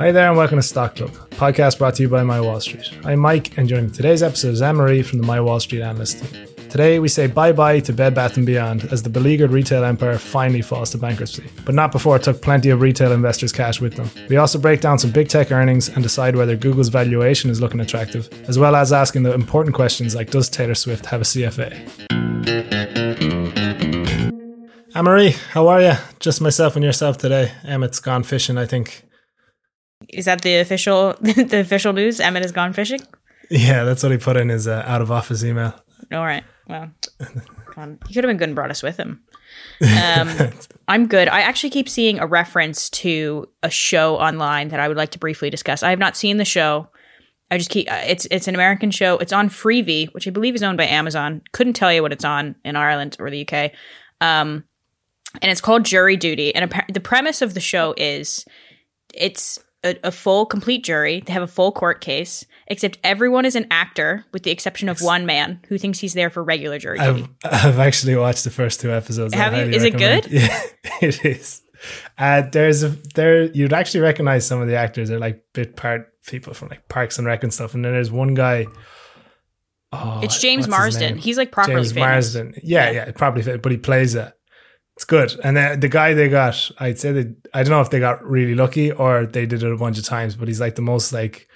Hi there and welcome to Stock Club, podcast brought to you by My Wall Street. I'm Mike and joining today's episode is Anne-Marie from the My Wall Street analyst team. Today we say bye-bye to Bed Bath & Beyond as the beleaguered retail empire finally falls to bankruptcy, but not before it took plenty of retail investors' cash with them. We also break down some big tech earnings and decide whether Google's valuation is looking attractive, as well as asking the important questions like does Taylor Swift have a CFA? Anne-Marie, how are you? Just myself and yourself today. Emmett's gone fishing, I think. Is that the official the official news? Emmett has gone fishing. Yeah, that's what he put in his uh, out of office email. All right. Well, he could have been good and brought us with him. Um, I'm good. I actually keep seeing a reference to a show online that I would like to briefly discuss. I have not seen the show. I just keep uh, it's it's an American show. It's on Freevee, which I believe is owned by Amazon. Couldn't tell you what it's on in Ireland or the UK. Um, and it's called Jury Duty. And the premise of the show is it's a, a, full, complete jury. They have a full court case, except everyone is an actor, with the exception of one man who thinks he's there for regular jury duty. I've, I've actually watched the first two episodes. Have you? Is recommend. it good? Yeah, it is. Uh, there's a there you'd actually recognize some of the actors. They're like bit part people from like Parks and Rec and stuff. And then there's one guy. Oh, it's James Marsden. He's like properly James famous. Marsden. Yeah, yeah, yeah probably, but he plays it it's good. And the, the guy they got, I'd say that I don't know if they got really lucky or they did it a bunch of times, but he's like the most like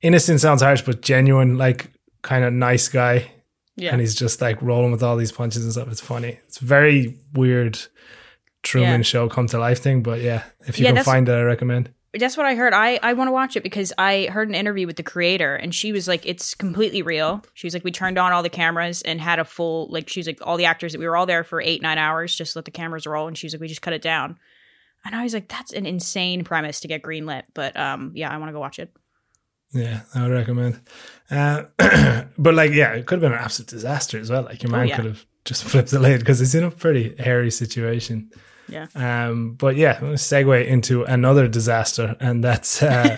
innocent sounds harsh, but genuine, like kind of nice guy. Yeah. And he's just like rolling with all these punches and stuff. It's funny. It's very weird Truman yeah. show come to life thing, but yeah, if you yeah, can find it, I recommend that's what I heard. I, I want to watch it because I heard an interview with the creator and she was like, it's completely real. She was like, we turned on all the cameras and had a full, like, she's like, all the actors that we were all there for eight, nine hours, just let the cameras roll. And she's like, we just cut it down. And I was like, that's an insane premise to get greenlit. But um, yeah, I want to go watch it. Yeah, I would recommend. Uh, but like, yeah, it could have been an absolute disaster as well. Like your man oh, yeah. could have just flipped the lid because it's in a pretty hairy situation. Yeah. Um, but yeah, segue into another disaster, and that's uh,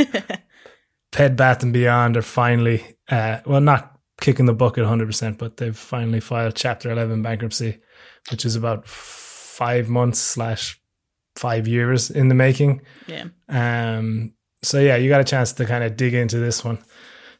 Bed Bath and Beyond are finally, uh, well, not kicking the bucket 100%, but they've finally filed Chapter 11 bankruptcy, which is about five months slash five years in the making. Yeah. Um. So yeah, you got a chance to kind of dig into this one.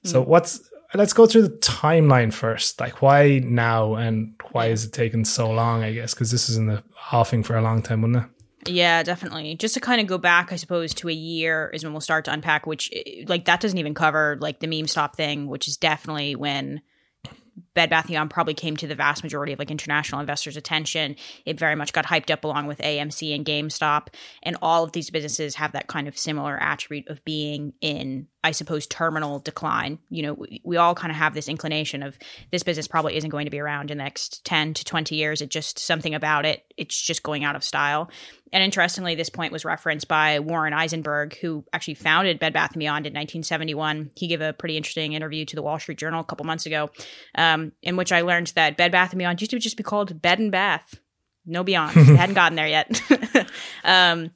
So mm. what's let's go through the timeline first. Like, why now, and why is it taking so long? I guess because this is in the offing for a long time, wouldn't it? Yeah, definitely. Just to kind of go back, I suppose, to a year is when we'll start to unpack. Which, eh, like, that doesn't even cover like the meme stock thing, which is definitely when Bed Bath & Beyond probably came to the vast majority of like international investors' attention. It very much got hyped up along with AMC and GameStop, and all of these businesses have that kind of similar attribute of being in, I suppose, terminal decline. You know, we, we all kind of have this inclination of this business probably isn't going to be around in the next ten to twenty years. It just something about it, it's just going out of style. And interestingly, this point was referenced by Warren Eisenberg, who actually founded Bed Bath & Beyond in 1971. He gave a pretty interesting interview to the Wall Street Journal a couple months ago, um, in which I learned that Bed Bath & Beyond used to just be called Bed and Bath. No Beyond. hadn't gotten there yet. um,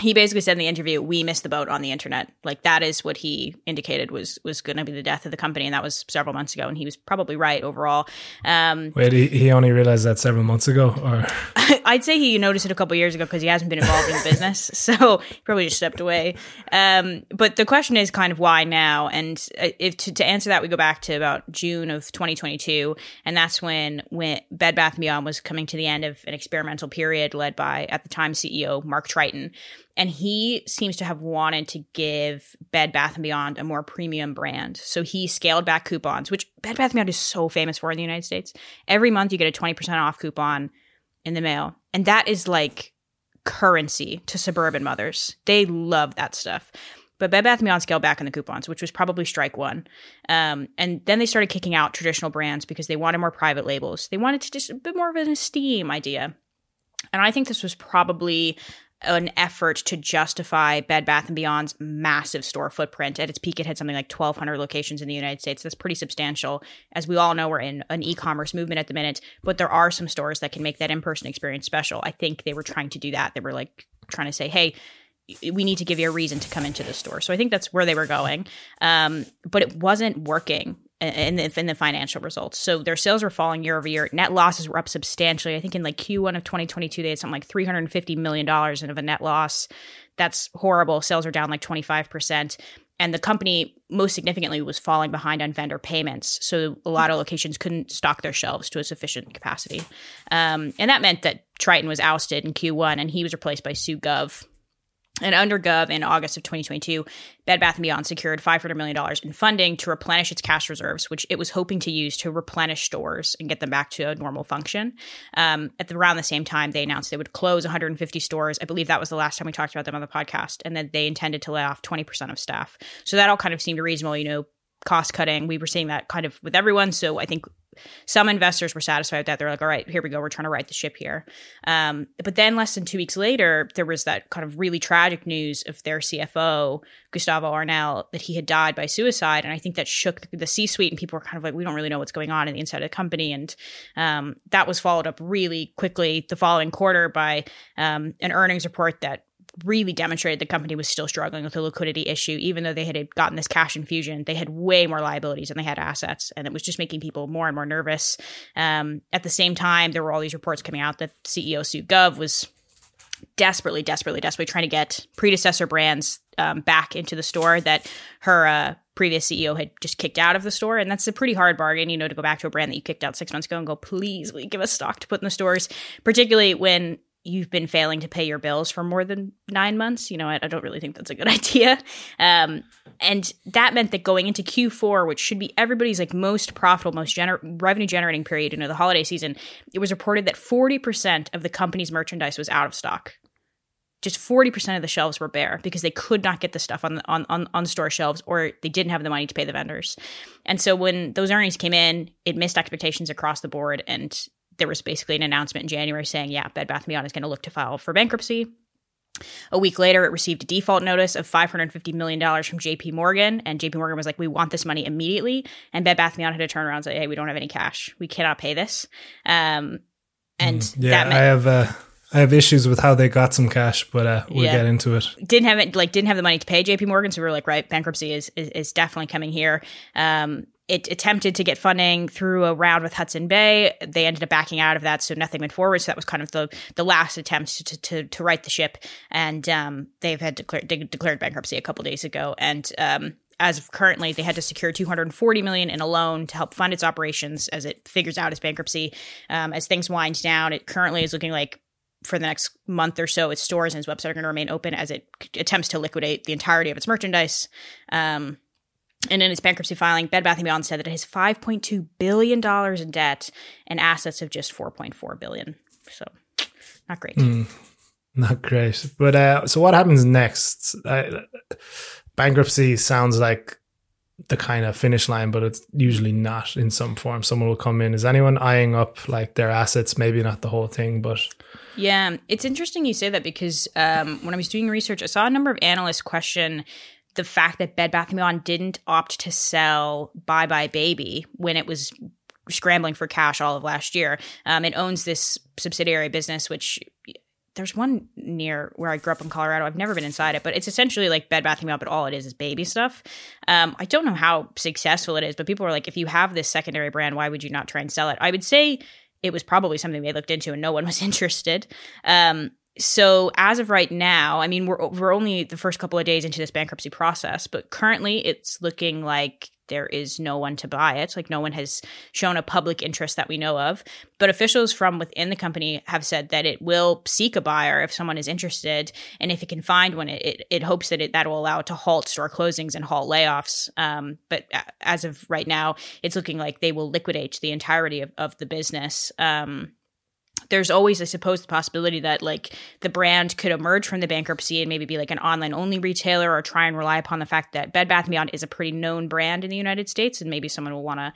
he basically said in the interview, "We missed the boat on the internet." Like that is what he indicated was was going to be the death of the company, and that was several months ago. And he was probably right overall. Um, Wait, he, only realized that several months ago, or I'd say he noticed it a couple years ago because he hasn't been involved in the business, so he probably just stepped away. Um, but the question is kind of why now? And uh, if to, to answer that, we go back to about June of 2022, and that's when when Bed Bath Beyond was coming to the end of an experimental period led by at the time CEO Mark Tritton and he seems to have wanted to give Bed Bath and Beyond a more premium brand. So he scaled back coupons, which Bed Bath and Beyond is so famous for in the United States. Every month you get a 20% off coupon in the mail. And that is like currency to suburban mothers. They love that stuff. But Bed Bath & Beyond scaled back on the coupons, which was probably strike one. Um, and then they started kicking out traditional brands because they wanted more private labels. They wanted to just a bit more of an esteem idea. And I think this was probably an effort to justify Bed Bath and Beyond's massive store footprint. At its peak, it had something like 1,200 locations in the United States. That's pretty substantial. As we all know, we're in an e-commerce movement at the minute, but there are some stores that can make that in-person experience special. I think they were trying to do that. They were like trying to say, "Hey, we need to give you a reason to come into the store." So I think that's where they were going, um, but it wasn't working in the, in the financial results. So their sales were falling year over year. Net losses were up substantially. I think in like Q1 of 2022, they had something like $350 million of a net loss. That's horrible. Sales are down like 25%. And the company, most significantly, was falling behind on vendor payments. So a lot of locations couldn't stock their shelves to a sufficient capacity. Um, and that meant that Tritton was ousted in Q1 and he was replaced by Sue Gove, and under Gove in August of 2022, Bed Bath & Beyond secured $500 million in funding to replenish its cash reserves, which it was hoping to use to replenish stores and get them back to a normal function. Um, at the, around the same time, they announced they would close 150 stores. I believe that was the last time we talked about them on the podcast, and that they intended to lay off 20% of staff. So that all kind of seemed reasonable, you know, cost cutting. We were seeing that kind of with everyone. So I think some investors were satisfied with that. They're like, all right, here we go. We're trying to right the ship here. Um, but then less than two weeks later, there was that kind of really tragic news of their CFO, Gustavo Arnal, that he had died by suicide. And I think that shook the C suite and people were kind of like, we don't really know what's going on in the inside of the company. And um, that was followed up really quickly the following quarter by um, an earnings report that really demonstrated the company was still struggling with a liquidity issue. Even though they had gotten this cash infusion, they had way more liabilities than they had assets. And it was just making people more and more nervous. Um, at the same time, there were all these reports coming out that CEO Sue Gove was desperately, desperately, desperately trying to get predecessor brands um, back into the store that her uh, previous CEO had just kicked out of the store. And that's a pretty hard bargain, you know, to go back to a brand that you kicked out six months ago and go, please, will give us stock to put in the stores? Particularly when you've been failing to pay your bills for more than nine months. You know, I, I don't really think that's a good idea. Um, and that meant that going into Q4, which should be everybody's like most profitable, most gener- revenue generating period, you know, the holiday season, it was reported that 40% of the company's merchandise was out of stock. Just 40% of the shelves were bare because they could not get the stuff on, on, on, on store shelves or they didn't have the money to pay the vendors. And so when those earnings came in, it missed expectations across the board. And there was basically an announcement in January saying, yeah, Bed Bath & Beyond is going to look to file for bankruptcy. A week later, it received a default notice of $550 million from JP Morgan. And JP Morgan was like, we want this money immediately. And Bed Bath & Beyond had to turn around and say, hey, we don't have any cash. We cannot pay this. Um, and mm, yeah, meant- I have, uh, I have issues with how they got some cash, but uh, we'll yeah. get into it. Didn't have it, like, didn't have the money to pay JP Morgan. So we were like, right, bankruptcy is, is, is definitely coming here. Um, it attempted to get funding through a round with Hudson Bay. They ended up backing out of that, so nothing went forward. So that was kind of the the last attempt to to, to right the ship, and um, they've had declared de- declared bankruptcy a couple days ago, and. Um, as of currently, they had to secure 240 million in a loan to help fund its operations as it figures out its bankruptcy. Um, as things wind down, it currently is looking like for the next month or so, its stores and its website are going to remain open as it attempts to liquidate the entirety of its merchandise. Um, and in its bankruptcy filing, Bed Bath & Beyond said that it has 5.2 billion dollars in debt and assets of just 4.4 billion. So, not great. Mm, not great. But uh, so, what happens next? Uh, bankruptcy sounds like the kind of finish line, but it's usually not in some form. Someone will come in. Is anyone eyeing up like their assets? Maybe not the whole thing, but yeah, it's interesting you say that because um, when I was doing research, I saw a number of analysts question the fact that Bed Bath & Beyond didn't opt to sell buybuy BABY when it was scrambling for cash all of last year. Um, it owns this subsidiary business, which there's one near where I grew up in Colorado. I've never been inside it, but it's essentially like Bed Bath & Beyond, but all it is is baby stuff. Um, I don't know how successful it is, but people are like, if you have this secondary brand, why would you not try and sell it? I would say it was probably something they looked into and no one was interested. Um, so as of right now, I mean, we're we're only the first couple of days into this bankruptcy process, but currently it's looking like there is no one to buy it. Like no one has shown a public interest that we know of. But officials from within the company have said that it will seek a buyer if someone is interested, and if it can find one, it it, it hopes that it that will allow it to halt store closings and halt layoffs. Um, but as of right now, it's looking like they will liquidate the entirety of, of the business. Um, there's always, I suppose, the possibility that like the brand could emerge from the bankruptcy and maybe be like an online only retailer or try and rely upon the fact that Bed Bath & Beyond is a pretty known brand in the United States and maybe someone will want to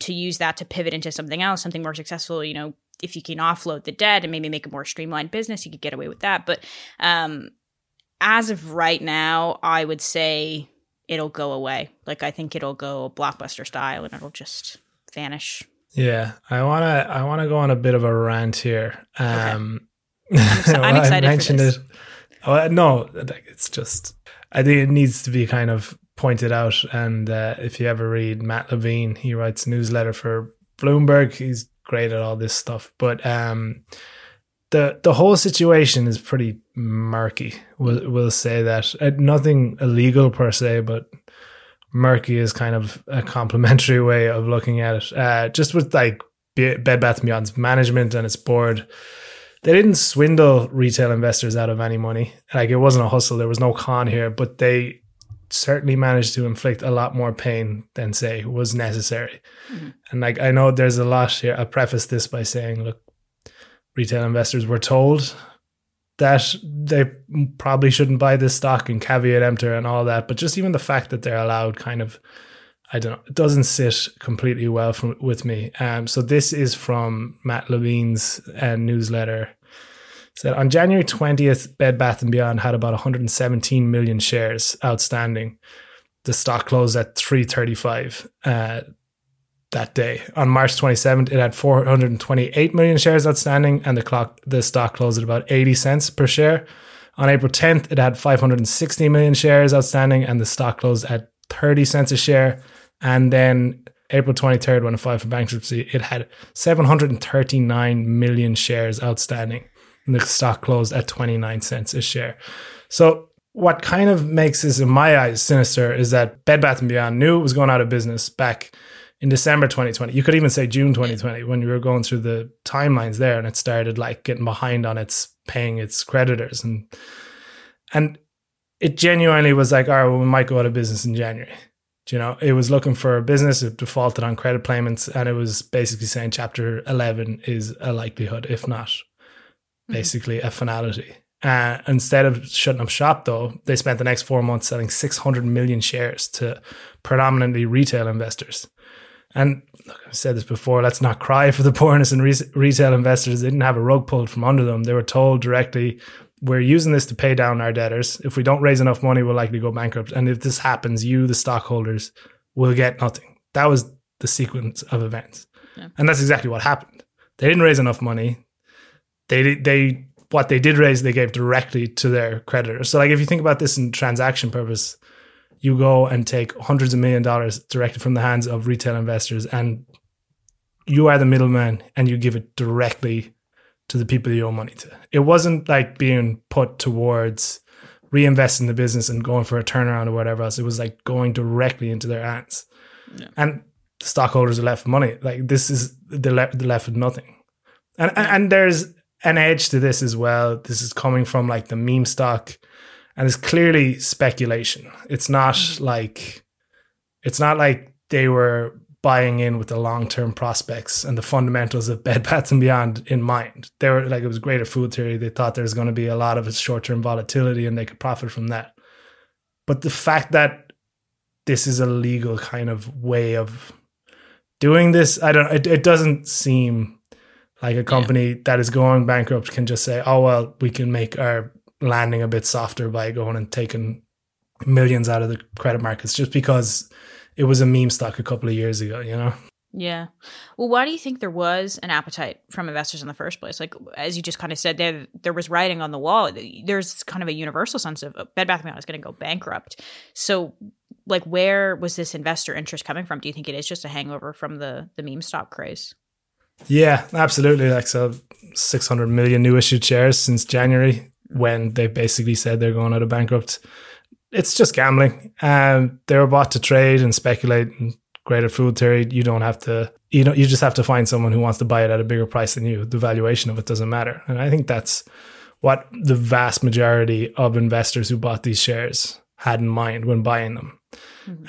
to use that to pivot into something else, something more successful, you know, if you can offload the debt and maybe make a more streamlined business, you could get away with that. But um as of right now, I would say it'll go away. Like I think it'll go blockbuster style and it'll just vanish. Yeah, I wanna I wanna go on a bit of a rant here. Um, I'm, exci- I'm excited I mentioned it. Oh, no, it's just I think it needs to be kind of pointed out. And uh, if you ever read Matt Levine, he writes a newsletter for Bloomberg. He's great at all this stuff, but um, the the whole situation is pretty murky. We'll, we'll say that uh, nothing illegal per se, but murky is kind of a complimentary way of looking at it. Uh, just with like Bed Bath and Beyond's management and its board, they didn't swindle retail investors out of any money. Like it wasn't a hustle. There was no con here, but they certainly managed to inflict a lot more pain than say was necessary. And like I know there's a lot here. I preface this by saying, look, retail investors were told that they probably shouldn't buy this stock and caveat emptor and all that. But just even the fact that they're allowed kind of, I don't know, it doesn't sit completely well from, with me. Um, so this is from Matt Levine's uh, newsletter. Said on January 20th, Bed Bath & Beyond had about 117 million shares outstanding. The stock closed at 335 uh, that day. On March 27th, it had 428 million shares outstanding, and the clock the stock closed at about 80 cents per share. On April 10th, it had 560 million shares outstanding, and the stock closed at 30 cents a share. And then April 23rd, when it filed for bankruptcy, it had 739 million shares outstanding, and the stock closed at 29 cents a share. So what kind of makes this, in my eyes, sinister is that Bed Bath & Beyond knew it was going out of business back in December 2020. You could even say June 2020 when you were going through the timelines there and it started like getting behind on its paying its creditors and and it genuinely was like, all right, well, we might go out of business in January. Do You know, it was looking for a business, it defaulted on credit payments, and it was basically saying chapter 11 is a likelihood, if not basically a finality. Uh, instead of shutting up shop, though, they spent the next four months selling 600 million shares to predominantly retail investors. And look, I've said this before, let's not cry for the poorness in re- retail investors. They didn't have a rug pulled from under them. They were told directly, we're using this to pay down our debtors. If we don't raise enough money, we'll likely go bankrupt. And if this happens, you, the stockholders, will get nothing. That was the sequence of events. And that's exactly what happened. They didn't raise enough money. They, they, what they did raise, they gave directly to their creditors. So, like, if you think about this in transaction purpose, you go and take hundreds of million dollars directly from the hands of retail investors and you are the middleman and you give it directly to the people you owe money to. It wasn't like being put towards reinvesting the business and going for a turnaround or whatever else. It was like going directly into their hands. And the stockholders are left with money. Like this is they're left, they're left with nothing. And, and and there's an edge to this as well. This is coming from like the meme stock and it's clearly speculation. It's not mm-hmm. like it's not like they were buying in with the long term prospects and the fundamentals of Bed Bath and Beyond in mind. They were like it was greater fool theory. They thought there's going to be a lot of short term volatility and they could profit from that. But the fact that this is a legal kind of way of doing this, I don't. It, it doesn't seem like a company that is going bankrupt can just say, "Oh well, we can make our landing a bit softer by going and taking millions out of the credit markets just because it was a meme stock a couple of years ago, you know? Yeah. Well, why do you think there was an appetite from investors in the first place? Like, as you just kind of said, there there was writing on the wall. There's kind of a universal sense of uh, Bed Bath & Beyond is going to go bankrupt. So, like, where was this investor interest coming from? Do you think it is just a hangover from the the meme stock craze? Yeah, absolutely. Like, so 600 million new issued shares since January when they basically said they're going out of bankrupt. It's just gambling. Um, they were bought to trade and speculate and greater fool theory. You don't have to, you know, you just have to find someone who wants to buy it at a bigger price than you. The valuation of it doesn't matter. And I think that's what the vast majority of investors who bought these shares had in mind when buying them.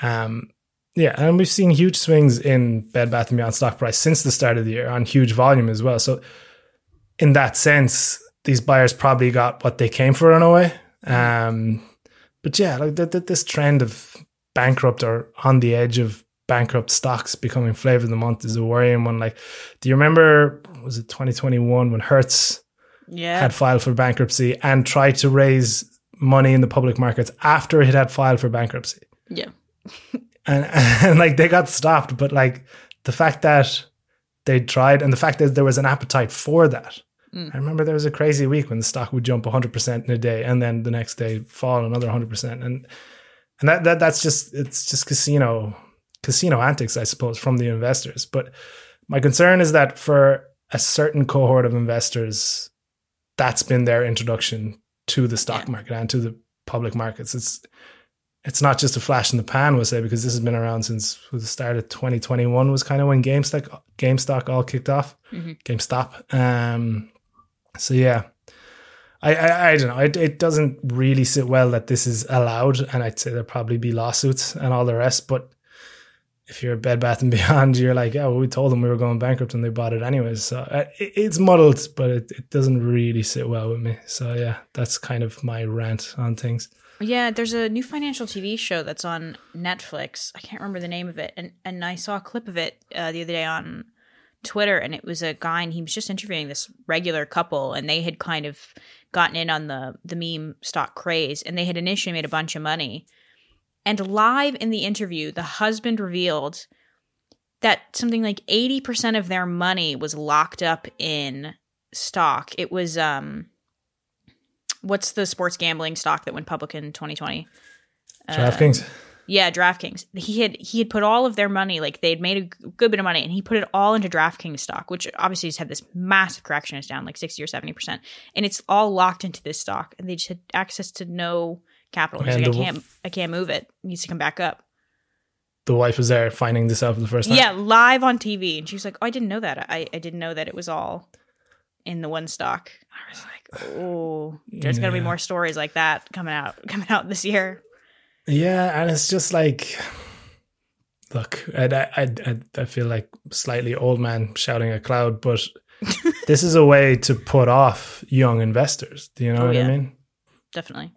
Um, yeah, and we've seen huge swings in Bed Bath and Beyond stock price since the start of the year on huge volume as well. So in that sense, these buyers probably got what they came for in a way. Um, but yeah, like th- th- this trend of bankrupt or on the edge of bankrupt stocks becoming flavor of the month is a worrying one. Like, do you remember was it 2021 when Hertz Yeah. had filed for bankruptcy and tried to raise money in the public markets after it had filed for bankruptcy? yeah. and, and like they got stopped but like the fact that they tried and the fact that there was an appetite for that i remember there was a crazy week when the stock would jump 100% in a day and then the next day fall another 100% and and that, that that's just it's just casino casino antics i suppose from the investors but my concern is that for a certain cohort of investors that's been their introduction to the stock Yeah. market and to the public markets it's it's not just a flash in the pan, we'll say, because this has been around since the start of 2021 was kind of when GameStop, GameStop all kicked off. GameStop. Um, so yeah, I, I, I don't know. It, it doesn't really sit well that this is allowed, and I'd say there'll probably be lawsuits and all the rest. But if you're Bed Bath and Beyond, you're like, yeah, well, we told them we were going bankrupt, and they bought it anyways. So it, it's muddled, but it, it doesn't really sit well with me. So yeah, that's kind of my rant on things. Yeah, there's a new financial TV show that's on Netflix. I can't remember the name of it, and and I saw a clip of it uh, the other day on Twitter, and it was a guy, and he was just interviewing this regular couple, and they had kind of gotten in on the the meme stock craze, and they had initially made a bunch of money, and live in the interview, the husband revealed that something like eighty percent of their money was locked up in stock. It was um what's the sports gambling stock that went public in 2020? DraftKings. Yeah, DraftKings. He had he had put all of their money, like they'd made a good bit of money, and he put it all into DraftKings stock, which obviously has had this massive correction. It's down like sixty or seventy percent, and it's all locked into this stock, and they just had access to no capital. He's like, I can't, I can't move it. It needs to come back up. the wife was there finding this out for the first time. Yeah, live on TV, and she was like, "Oh, I didn't know that. I, I didn't know that it was all in the one stock." I was like, "Oh, there's gonna be more stories like that coming out coming out this year." Yeah, and it's just like, look, I, I, I, I feel like slightly old man shouting at cloud, but this is a way to put off young investors. Do you know Oh, what yeah. I mean? Definitely.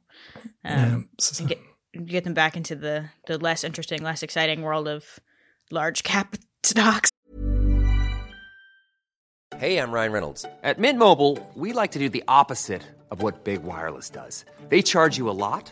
Um, Um, so- get get them back into the the less interesting, less exciting world of large cap stocks. Hey, I'm Ryan Reynolds. At Mint Mobile, we like to do the opposite of what Big Wireless does. They charge you a lot,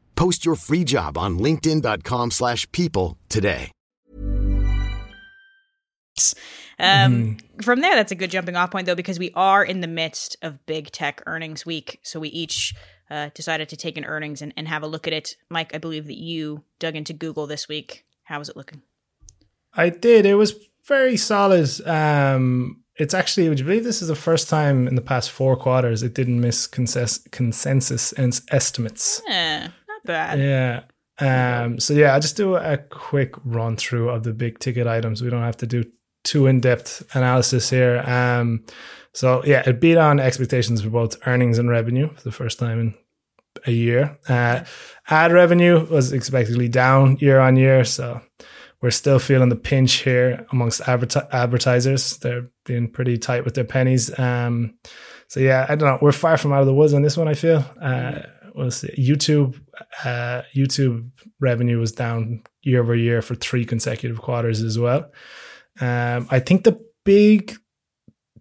Post your free job on linkedin.com/people slash people today. Um, From there, that's a good jumping off point, though, because we are in the midst of big tech earnings week. So we each uh, decided to take an earnings and, and have a look at it. Mike, I believe that you dug into Google this week. How was it looking? I did. It was very solid. Um, it's actually, would you believe this is the first time in the past four quarters it didn't miss consensus, consensus and estimates? Eh, bad. Yeah. Um, so yeah, I'll just do a quick run through of the big ticket items. We don't have to do too in depth analysis here. Um, so yeah, it beat on expectations for both earnings and revenue for the first time in a year. Uh, ad revenue was expectedly down year on year, so we're still feeling the pinch here amongst adverti- advertisers. They're being pretty tight with their pennies. Um, so yeah, I don't know. We're far from out of the woods on this one. I feel. Uh, we'll see. YouTube, uh, YouTube revenue was down year over year for three consecutive quarters as well. Um, I think the big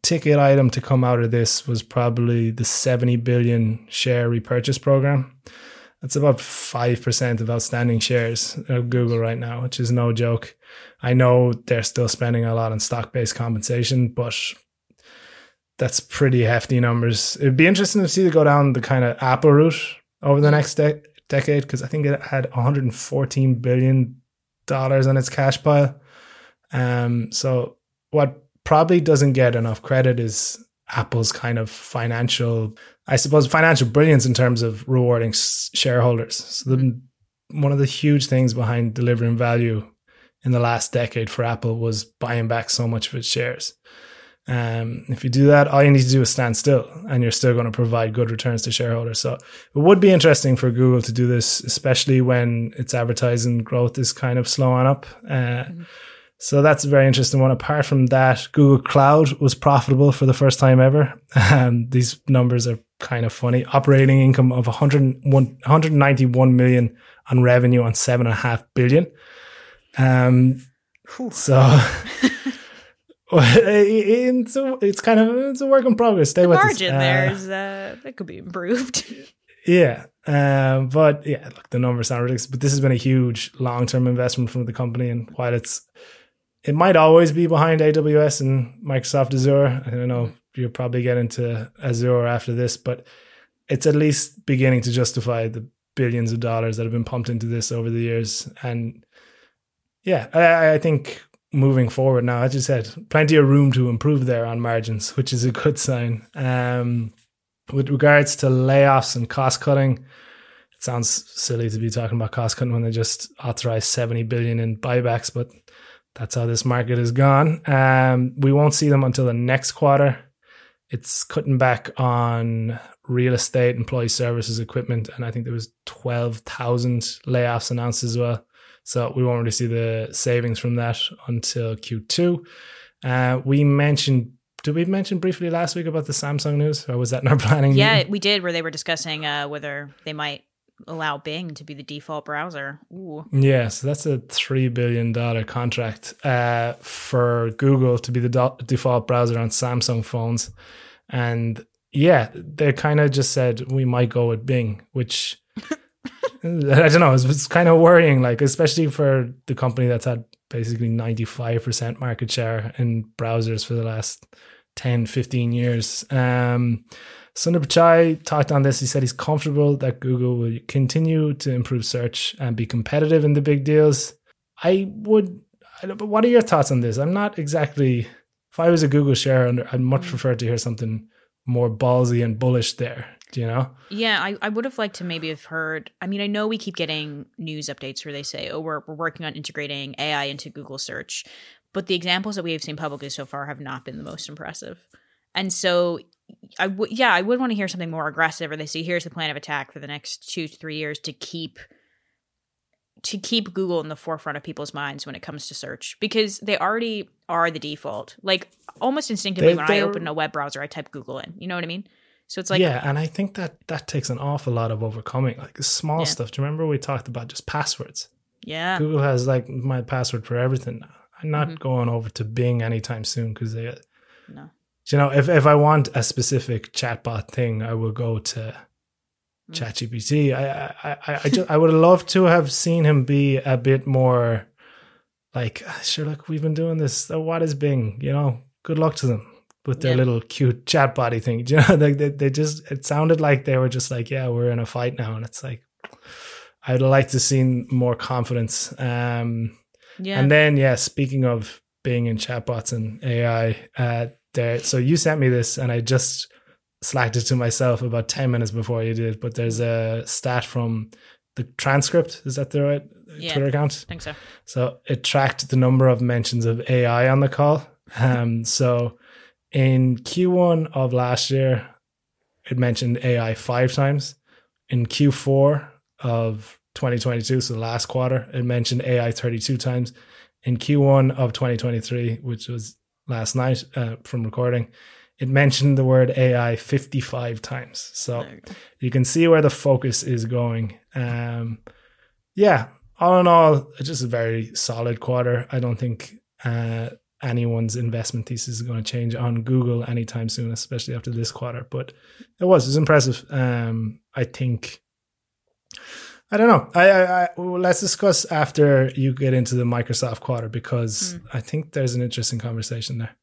ticket item to come out of this was probably the 70 billion share repurchase program. That's about 5% of outstanding shares of Google right now, which is no joke. I know they're still spending a lot on stock based compensation, but that's pretty hefty numbers. It'd be interesting to see it go down the kind of Apple route over the next de- decade because I think it had 114 billion dollars on its cash pile. Um, so what probably doesn't get enough credit is Apple's kind of financial, I suppose, financial brilliance in terms of rewarding shareholders. So the, one of the huge things behind delivering value in the last decade for Apple was buying back so much of its shares. Um, if you do that, all you need to do is stand still, and you're still going to provide good returns to shareholders. So it would be interesting for Google to do this, especially when its advertising growth is kind of slowing up. Uh, mm-hmm. So that's a very interesting one. Apart from that, Google Cloud was profitable for the first time ever. Um, these numbers are kind of funny. Operating income of 101, 191 million on revenue on seven and a half billion. Um, so it's, a, it's kind of it's a work in progress. Stay the with margin us. there is uh, that could be improved. yeah, um, but yeah, look, the numbers are ridiculous. But this has been a huge long term investment from the company, and while it's it might always be behind AWS and Microsoft Azure. I don't know you'll probably get into Azure after this, but it's at least beginning to justify the billions of dollars that have been pumped into this over the years. And yeah, I, I think moving forward now, as you said, plenty of room to improve there on margins, which is a good sign. Um, with regards to layoffs and cost cutting, it sounds silly to be talking about cost cutting when they just authorized 70 billion in buybacks, but that's how this market has gone. Um, we won't see them until the next quarter. It's cutting back on real estate, employee services, equipment, and I think there was twelve thousand layoffs announced as well. So we won't really see the savings from that until Q2. Uh, we mentioned did we mention briefly last week about the Samsung news, or was that in our planning? Yeah, meeting? we did, where they were discussing uh, whether they might allow Bing to be the default browser. Ooh. Yeah, so that's a three billion dollar contract uh, for Google to be the do- default browser on Samsung phones, and yeah, they kind of just said we might go with Bing, which I don't know, it's, it's kind of worrying, like especially for the company that's had basically ninety five percent market share in browsers for the last 10, 15 years. Um, Sundar Pichai talked on this. He said he's comfortable that Google will continue to improve search and be competitive in the big deals. I would, but what are your thoughts on this? I'm not exactly, if I was a Google shareholder, I'd much prefer to hear something more ballsy and bullish there. You know? Yeah, I, I would have liked to maybe have heard. I mean, I know we keep getting news updates where they say, oh, we're, we're working on integrating AI into Google search. But the examples that we have seen publicly so far have not been the most impressive. And so I would, yeah, I would want to hear something more aggressive, or they say, here's the plan of attack for the next two to three years to keep to keep Google in the forefront of people's minds when it comes to search because they already are the default. Like almost instinctively, they, when I open a web browser, I type Google in. You know what I mean? So it's like yeah, and I think that that takes an awful lot of overcoming, like small yeah. stuff. Do you remember we talked about just passwords? Yeah, Google has like my password for everything now. I'm not mm-hmm. going over to Bing anytime soon because they no you know, if, if I want a specific chatbot thing, I will go to mm. ChatGPT. I I I I, just, I would have loved to have seen him be a bit more like, ah, sure, look, we've been doing this. what is Bing? You know, good luck to them with their yeah. little cute chat body thing. You know, they, they they just it sounded like they were just like, yeah, we're in a fight now, and it's like I'd like to see more confidence. Um, yeah, and then yeah, speaking of being in chatbots and AI, uh, there. So you sent me this, and I just slacked it to myself about ten minutes before you did. But there's a stat from the transcript. Is that the right yeah, Twitter account? I think so. So it tracked the number of mentions of AI on the call. Um, so in Q1 of last year, it mentioned AI five times. In Q4 of 2022, so the last quarter, it mentioned AI 32 times. In Q1 of 2023, which was last night uh, from recording, it mentioned the word AI 55 times. So you can see where the focus is going. Um, yeah, all in all, it's just a very solid quarter. I don't think uh, anyone's investment thesis is going to change on Google anytime soon, especially after this quarter. But it was, it was impressive. Um, I think I don't know. I, I, I well, let's discuss after you get into the Microsoft quarter because mm. I think there's an interesting conversation there.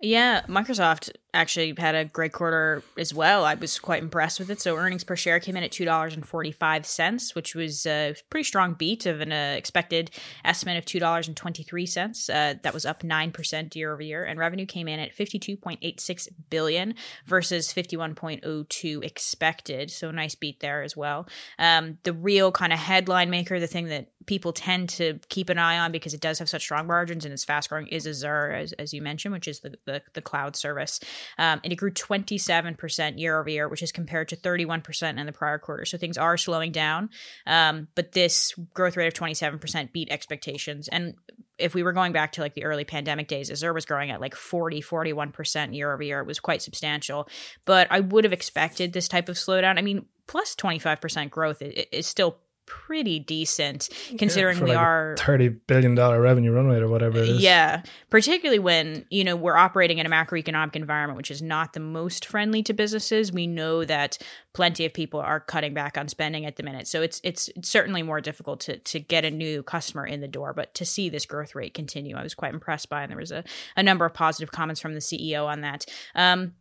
Yeah, Microsoft actually had a great quarter as well. I was quite impressed with it. So earnings per share came in at two dollars and forty five cents, which was a pretty strong beat of an uh, expected estimate of two dollars and twenty three cents. Uh, that was up nine percent year over year, and revenue came in at fifty two point eight six billion versus fifty one point oh two expected. So nice beat there as well. Um, the real kind of headline maker, the thing that people tend to keep an eye on because it does have such strong margins and it's fast growing is Azure, as, as you mentioned, which is the, the, the cloud service. Um, and it grew 27% year over year, which is compared to 31% in the prior quarter. So things are slowing down. Um, but this growth rate of 27% beat expectations. And if we were going back to like the early pandemic days, Azure was growing at like 40, 41% year over year. It was quite substantial. But I would have expected this type of slowdown. I mean, plus 25% growth is still pretty decent considering yeah, we like are 30 billion dollar revenue run rate or whatever it is. Yeah particularly when you know we're operating in a macroeconomic environment which is not the most friendly to businesses we know that plenty of people are cutting back on spending at the minute. So it's it's, it's certainly more difficult to to get a new customer in the door but to see this growth rate continue i was quite impressed by and there was a, a number of positive comments from the ceo on that. Um,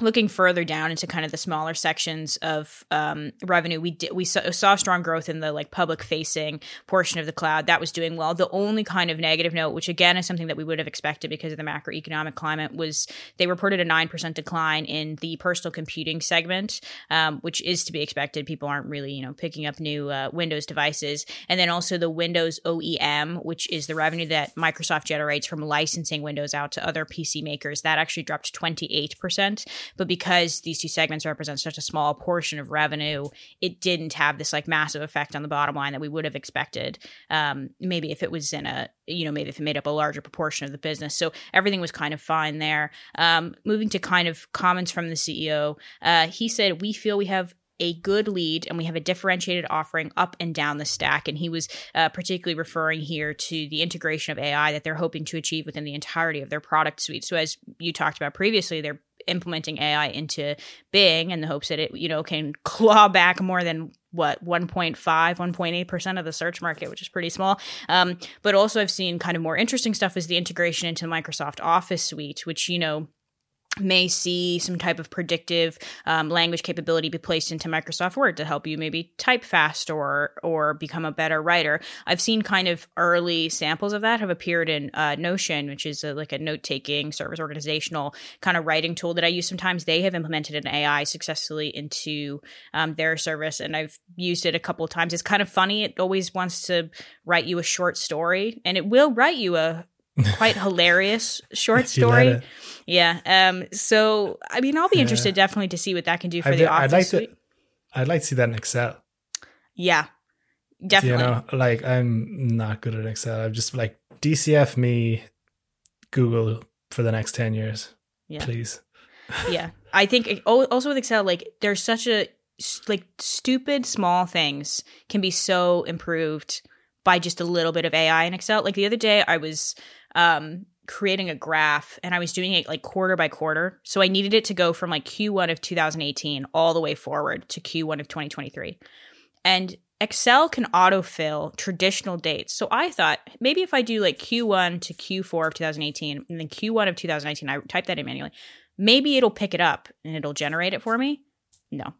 looking further down into kind of the smaller sections of um, revenue we did we saw, saw, strong growth in the like public facing portion of the cloud. That was doing well. The only kind of negative note which again is something that we would have expected because of the macroeconomic climate was they reported a 9% decline in the personal computing segment um, which is to be expected. People aren't really you know picking up new uh, windows devices. And then also the windows oem which is the revenue that microsoft generates from licensing windows out to other pc makers that actually dropped 28% but because these two segments represent such a small portion of revenue, it didn't have this like massive effect on the bottom line that we would have expected. Um, maybe if it was in a, you know, maybe if it made up a larger proportion of the business. So everything was kind of fine there. Um, moving to kind of comments from the CEO, uh, he said, We feel we have a good lead and we have a differentiated offering up and down the stack. And he was uh, particularly referring here to the integration of AI that they're hoping to achieve within the entirety of their product suite. So, as you talked about previously, they're implementing AI into Bing in the hopes that it, you know, can claw back more than what 1.5 1.8% of the search market which is pretty small. Um, but also i've seen kind of more interesting stuff is the integration into microsoft office suite which you know may see some type of predictive um, language capability be placed into Microsoft Word to help you maybe type fast or or become a better writer. I've seen kind of early samples of that have appeared in uh, Notion, which is a, like a note taking service organizational kind of writing tool that I use sometimes. They have implemented an AI successfully into um, their service, and I've used it a couple times. It's kind of funny. It always wants to write you a short story, and it will write you a quite hilarious short story. Yeah. Um. So I mean, I'll be yeah. interested definitely to see what that can do for I'd, the Office I'd like suite. To, I'd like to see that in Excel. Yeah, definitely. You know, like I'm not good at Excel. I'm just like DCF me, Google for the next ten years, yeah. please. yeah, I think also with Excel, like there's such a like stupid small things can be so improved by just a little bit of AI in Excel. Like the other day, I was um, creating a graph and I was doing it like quarter by quarter. So I needed it to go from like Q1 of 2018 all the way forward to Q1 of 2023. And Excel can autofill traditional dates. So I thought maybe if I do like Q1 to Q4 of 2018 and then Q1 of 2019, I type that in manually, maybe it'll pick it up and it'll generate it for me. No.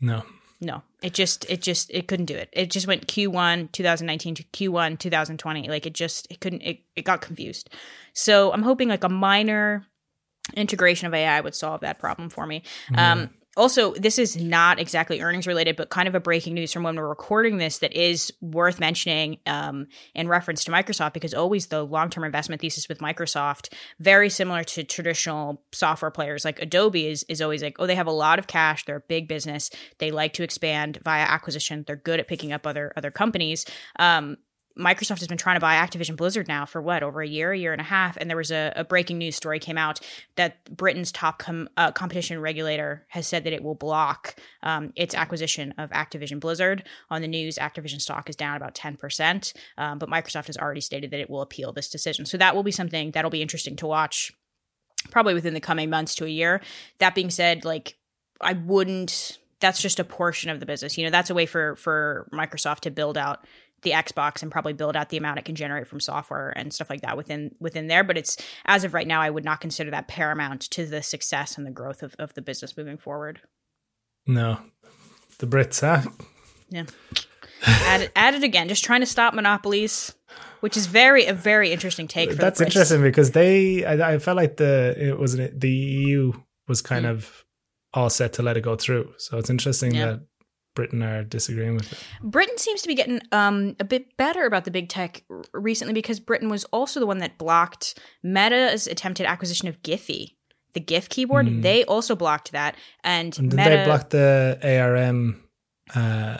No. No, it just it just it couldn't do it. It just went Q1 2019 to Q1 2020. Like it just it couldn't it, it got confused. So I'm hoping like a minor integration of AI would solve that problem for me. Mm. Um, also, this is not exactly earnings related, but kind of a breaking news from when we're recording this that is worth mentioning um, in reference to Microsoft because always the long term investment thesis with Microsoft, very similar to traditional software players like Adobe, is, is always like, oh, they have a lot of cash, they're a big business, they like to expand via acquisition, they're good at picking up other other companies. Um, Microsoft has been trying to buy Activision Blizzard now for what over a year, a year and a half, and there was a, a breaking news story came out that Britain's top com, uh, competition regulator has said that it will block um, its acquisition of Activision Blizzard. On the news, Activision stock is down about ten percent, um, but Microsoft has already stated that it will appeal this decision. So that will be something that'll be interesting to watch, probably within the coming months to a year. That being said, like I wouldn't that's just a portion of the business. You know, that's a way for for Microsoft to build out the Xbox and probably build out the amount it can generate from software and stuff like that within within there. But it's as of right now, I would not consider that paramount to the success and the growth of, of the business moving forward. No, the Brits, huh? Yeah, add it, it again. Just trying to stop monopolies, which is very a very interesting take. That's interesting because they, I, I, felt like the it was the EU was kind mm. of all set to let it go through. So it's interesting yeah. that Britain are disagreeing with it. Britain seems to be getting um, a bit better about the big tech r- recently because Britain was also the one that blocked Meta's attempted acquisition of Giphy, the GIF keyboard. Mm. They also blocked that, and, and Meta, they blocked the ARM uh,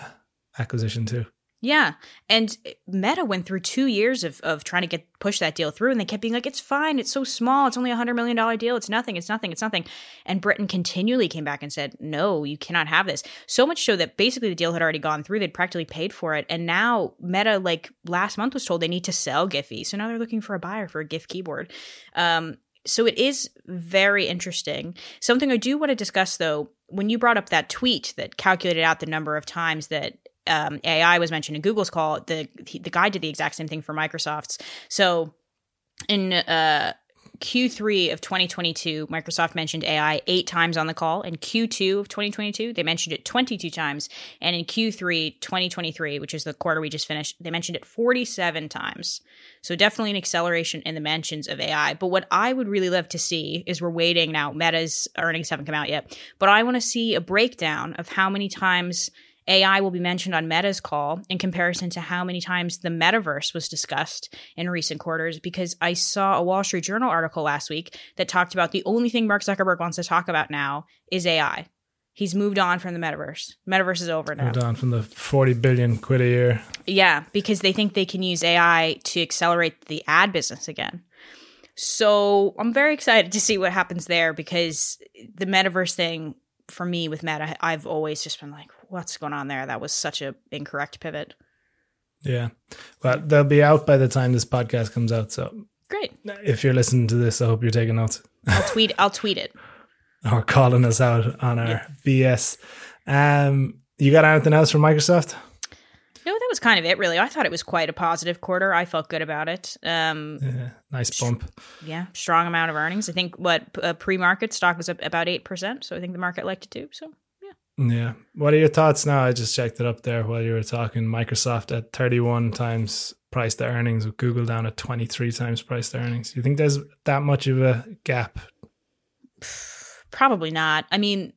acquisition too. Yeah. And Meta went through two years of, of trying to get push that deal through and they kept being like, it's fine, it's so small, it's only a hundred million dollar deal, it's nothing, it's nothing, it's nothing. And Britain continually came back and said, No, you cannot have this. So much so that basically the deal had already gone through, they'd practically paid for it. And now Meta, like last month was told they need to sell Giphy. So now they're looking for a buyer for a GIF keyboard. Um, so it is very interesting. Something I do want to discuss though, when you brought up that tweet that calculated out the number of times that um, AI was mentioned in Google's call, the the guy did the exact same thing for Microsoft's. So in uh, Q3 of 2022, Microsoft mentioned AI eight times on the call. In Q2 of 2022, they mentioned it 22 times. And in Q3 2023, which is the quarter we just finished, they mentioned it 47 times. So definitely an acceleration in the mentions of AI. But what I would really love to see is we're waiting now. Meta's earnings haven't come out yet, but I want to see a breakdown of how many times – AI will be mentioned on Meta's call in comparison to how many times the metaverse was discussed in recent quarters. Because I saw a Wall Street Journal article last week that talked about the only thing Mark Zuckerberg wants to talk about now is AI. He's moved on from the metaverse. Metaverse is over now. Moved on from the 40 billion quid a year. Yeah, because they think they can use AI to accelerate the ad business again. So I'm very excited to see what happens there because the metaverse thing for me with Meta, I've always just been like, what's going on there? That was such a incorrect pivot. Yeah. Well, they'll be out by the time this podcast comes out. So great. If you're listening to this, I hope you're taking notes. I'll tweet. I'll tweet it. or calling us out on our yeah. BS. Um, you got anything else from Microsoft? No, that was kind of it, really. I thought it was quite a positive quarter. I felt good about it. Um, yeah, nice bump. Yeah, strong amount of earnings. I think what uh, pre-market stock was up about eight percent, so I think the market liked it too. So yeah. What are your thoughts now? I just checked it up there while you were talking. Microsoft at 31 times price to earnings, with Google down at 23 times price to earnings. Do you think there's that much of a gap? Probably not. I mean,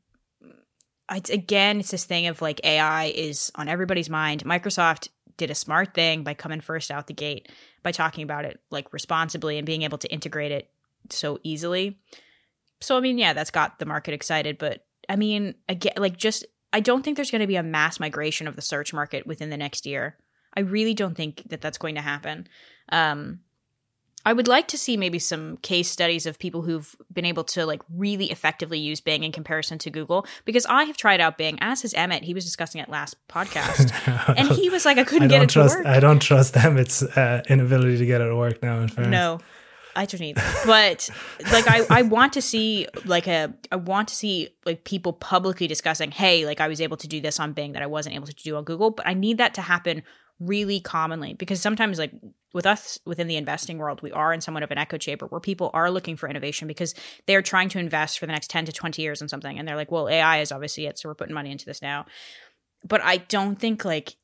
it's, again, it's this thing of like AI is on everybody's mind. Microsoft did a smart thing by coming first out the gate by talking about it like responsibly and being able to integrate it so easily. So I mean, yeah, that's got the market excited, but I mean, again, like just I don't think there's going to be a mass migration of the search market within the next year. I really don't think that that's going to happen. Um, I would like to see maybe some case studies of people who've been able to like really effectively use Bing in comparison to Google because I have tried out Bing as has Emmett. He was discussing it last podcast, and he was like, I couldn't I get it trust, to work. I don't trust Emmett's uh, inability to get it to work now. In fairness. No, I don't either. But like I, I want to see like a I want to see like people publicly discussing, hey, like I was able to do this on Bing that I wasn't able to do on Google. But I need that to happen really commonly because sometimes like with us within the investing world, we are in somewhat of an echo chamber where people are looking for innovation because they're trying to invest for the next 10 to 20 years in something. And they're like, well, AI is obviously it. So we're putting money into this now. But I don't think like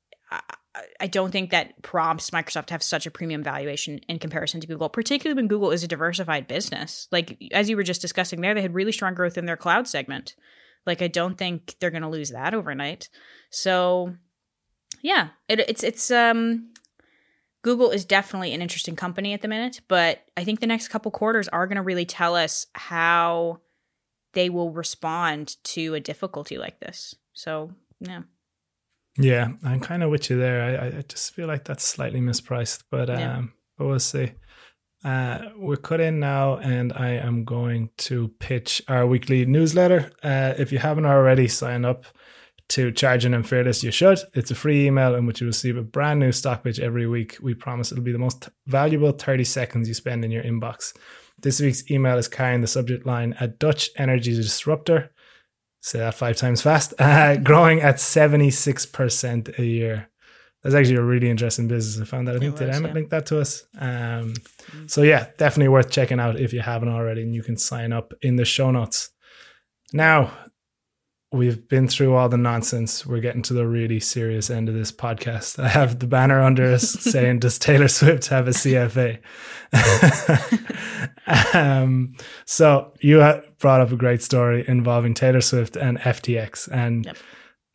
I don't think that prompts Microsoft to have such a premium valuation in comparison to Google, particularly when Google is a diversified business. Like as you were just discussing there, they had really strong growth in their cloud segment. Like I don't think they're going to lose that overnight. So yeah, it, it's it's um Google is definitely an interesting company at the minute, but I think the next couple quarters are going to really tell us how they will respond to a difficulty like this. So, yeah. Yeah, I'm kind of with you there. I, I just feel like that's slightly mispriced, but yeah. um, but we'll see. Uh, we're cut in now, and I am going to pitch our weekly newsletter. Uh, if you haven't already signed up to Charging and Fearless, you should. It's a free email in which you receive a brand new stock pitch every week. We promise it'll be the most valuable 30 seconds you spend in your inbox. This week's email is carrying the subject line A Dutch Energy Disruptor say that five times fast, uh, growing at 76% a year. That's actually a really interesting business. I found that. I think did Emmett yeah. link that to us? Um, so yeah, definitely worth checking out if you haven't already, and you can sign up in the show notes. Now, we've been through all the nonsense. We're getting to the really serious end of this podcast. I have the banner under us saying, "Does Taylor Swift have a CFA?" um, so you brought up a great story involving Taylor Swift and FTX, and Yep.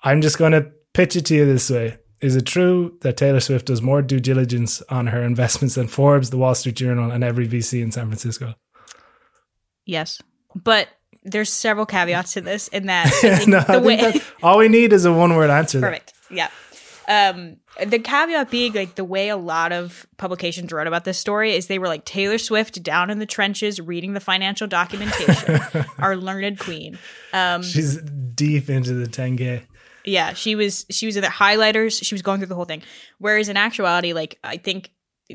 I'm just going to pitch it to you this way. Is it true that Taylor Swift does more due diligence on her investments than Forbes, the Wall Street Journal, and every VC in San Francisco? Yes, but there's several caveats to this. In that, no, the way all we need is a one word answer. perfect, yeah. Um, the caveat being like the way a lot of publications wrote about this story is they were like Taylor Swift down in the trenches reading the financial documentation, our learned queen. Um, She's deep into the 10K. Yeah, she was she was in the highlighters. She was going through the whole thing. Whereas in actuality, like I think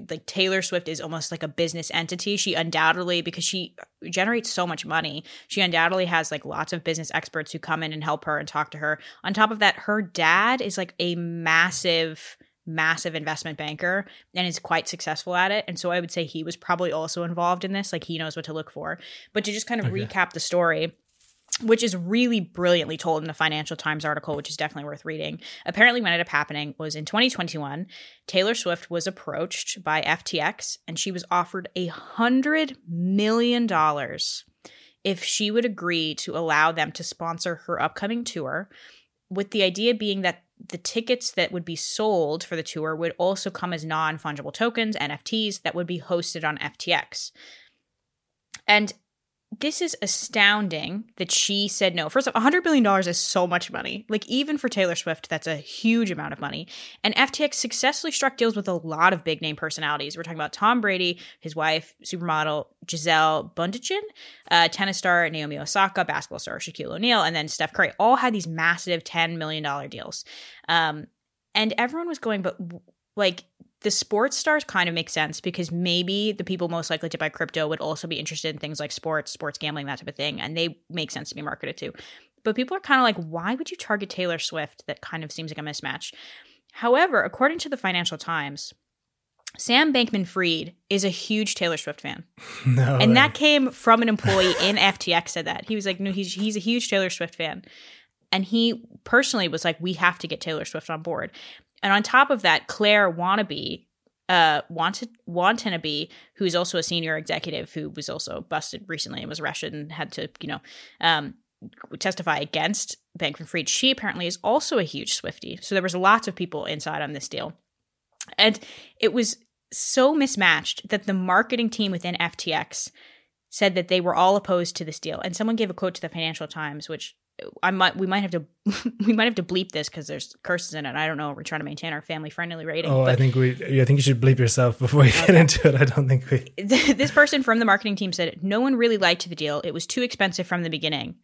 like Taylor Swift is almost like a business entity. She undoubtedly because she generates so much money, she undoubtedly has like lots of business experts who come in and help her and talk to her. On top of that, her dad is like a massive massive investment banker and is quite successful at it. And so I would say he was probably also involved in this. Like he knows what to look for. But to just kind of Okay. recap the story, which is really brilliantly told in the Financial Times article, which is definitely worth reading. Apparently, what ended up happening was in 2021, Taylor Swift was approached by FTX and she was offered a hundred million dollars if she would agree to allow them to sponsor her upcoming tour, with the idea being that the tickets that would be sold for the tour would also come as non fungible tokens, NFTs, that would be hosted on FTX. And this is astounding that she said no. First off, $100 billion is so much money. Like, even for Taylor Swift, that's a huge amount of money. And FTX successfully struck deals with a lot of big name personalities. We're talking about Tom Brady, his wife, supermodel Gisele Bündchen, uh, tennis star Naomi Osaka, basketball star Shaquille O'Neal, and then Steph Curry. All had these massive $10 million deals. Um, and everyone was going, but like, the sports stars kind of make sense because maybe the people most likely to buy crypto would also be interested in things like sports, sports gambling, that type of thing, and they make sense to be marketed to. But people are kind of like, why would you target Taylor Swift? That kind of seems like a mismatch. However, according to the Financial Times, Sam Bankman Fried is a huge Taylor Swift fan. No. And way. that came from an employee in FTX said that. He was like, no, he's he's a huge Taylor Swift fan. And he personally was like, we have to get Taylor Swift on board. And on top of that, Claire Wannabe, uh, wanted Watanabe, who's also a senior executive who was also busted recently and was arrested and had to, you know, um, testify against Bankman Fried. She apparently is also a huge Swifty. So there was lots of people inside on this deal. And it was so mismatched that the marketing team within FTX said that they were all opposed to this deal. And someone gave a quote to the Financial Times, which I might we might have to we might have to bleep this because there's curses in it. I don't know. We're trying to maintain our family friendly rating. Oh, I think we. I think you should bleep yourself before you get into it. I don't think we. this person from the marketing team said no one really liked the deal. It was too expensive from the beginning.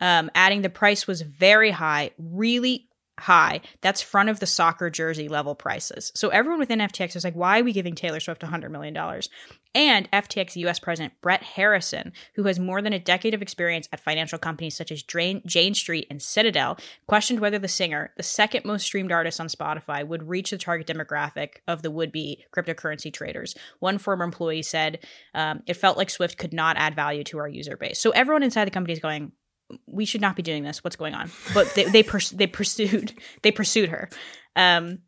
Um, adding the price was very high, really high. That's front of the soccer jersey level prices. So everyone within FTX was like, why are we giving Taylor Swift $100 million? And FTX US President Brett Harrison, who has more than a decade of experience at financial companies such as Jane, Street and Citadel, questioned whether the singer, the second most streamed artist on Spotify, would reach the target demographic of the would be cryptocurrency traders. One former employee said, um, It felt like Swift could not add value to our user base. So everyone inside the company is going, we should not be doing this. What's going on? But they they, pers- they pursued they pursued her. Um,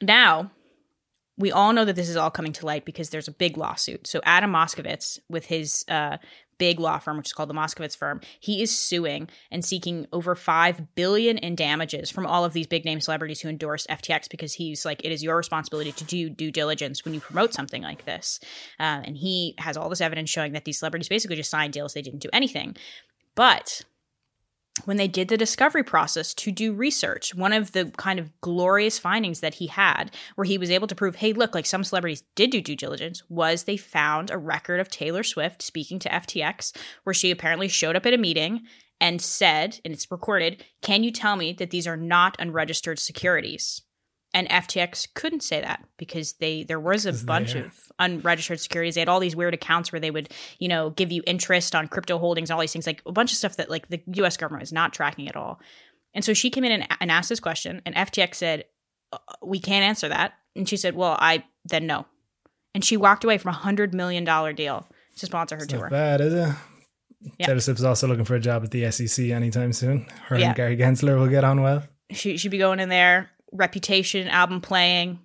now we all know that this is all coming to light because there's a big lawsuit. So Adam Moskowitz, with his uh, big law firm, which is called the Moskowitz firm, he is suing and seeking over five billion in damages from all of these big name celebrities who endorsed FTX because he's like, it is your responsibility to do due diligence when you promote something like this. Uh, and he has all this evidence showing that these celebrities basically just signed deals; they didn't do anything. But when they did the discovery process to do research, one of the kind of glorious findings that he had, where he was able to prove, hey, look, like some celebrities did do due diligence, was they found a record of Taylor Swift speaking to FTX, where she apparently showed up at a meeting and said, and it's recorded, can you tell me that these are not unregistered securities? And FTX couldn't say that because they there was a bunch of unregistered securities. They had all these weird accounts where they would, you know, give you interest on crypto holdings, all these things, like a bunch of stuff that like the U.S. government is not tracking at all. And so she came in and, and asked this question, and FTX said, "Uh, "We can't answer that." And she said, "Well, I then no." And she walked away from a hundred million dollar deal to sponsor her It's tour. not bad, is it? Yeah. Taylor Swift's also looking for a job at the SEC anytime soon. Her and Gary Gensler will get on well. She she'd be going in there, reputation, album playing,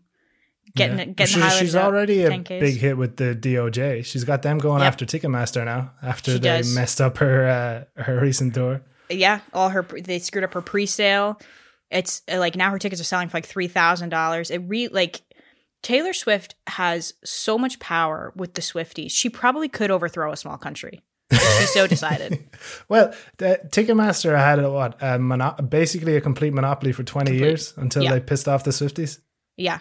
getting Yeah. getting She- she's up, already a 10Ks. big hit with the DOJ. She's got them going Yep. after Ticketmaster now after She they does. messed up her uh, her recent tour. yeah, all her they screwed up her pre-sale. It's uh, like now her tickets are selling for like three thousand dollars. It re like Taylor Swift has so much power with the Swifties. She probably could overthrow a small country. If She's so decided. Well, the Ticketmaster had a, what a mono- basically a complete monopoly for twenty Complete. years until Yeah. they pissed off the Swifties. Yeah.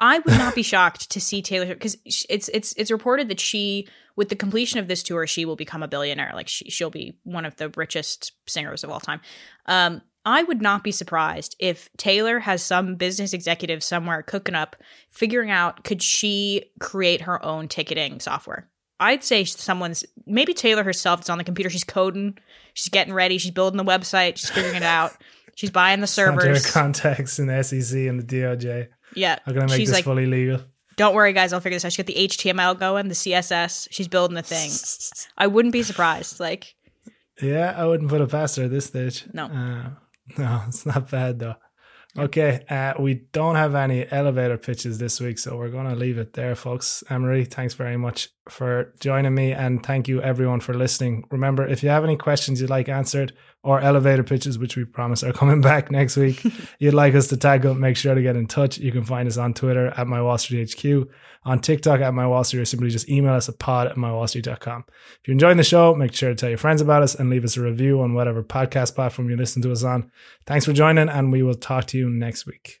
I would not be shocked to see Taylor because it's it's it's reported that she, with the completion of this tour, she will become a billionaire. Like she she'll be one of the richest singers of all time. Um, I would not be surprised if Taylor has some business executive somewhere cooking up, figuring out could she create her own ticketing software. I'd say someone's maybe Taylor herself is on the computer. She's coding, she's getting ready, she's building the website, she's figuring it out. She's buying the servers. contacts in the SEC and the DOJ. Yeah, How can I make she's this like, fully legal? don't worry, guys. I'll figure this out. She got the HTML going, the CSS. She's building the thing. I wouldn't be surprised. Like, Yeah, I wouldn't put it past her at this stage. No. Uh, no, it's not bad though. Okay, uh, we don't have any elevator pitches this week, so we're going to leave it there, folks. Emery, thanks very much for joining me, and thank you everyone for listening. Remember, if you have any questions you'd like answered or elevator pitches, which we promise are coming back next week, you'd like us to tackle, make sure to get in touch. You can find us on Twitter at My Wall Street HQ, on TikTok at My Wall Street, or simply just email us at pod at mywallstreet.com. If you're enjoying the show, make sure to tell your friends about us and leave us a review on whatever podcast platform you listen to us on. Thanks for joining, and we will talk to you next week.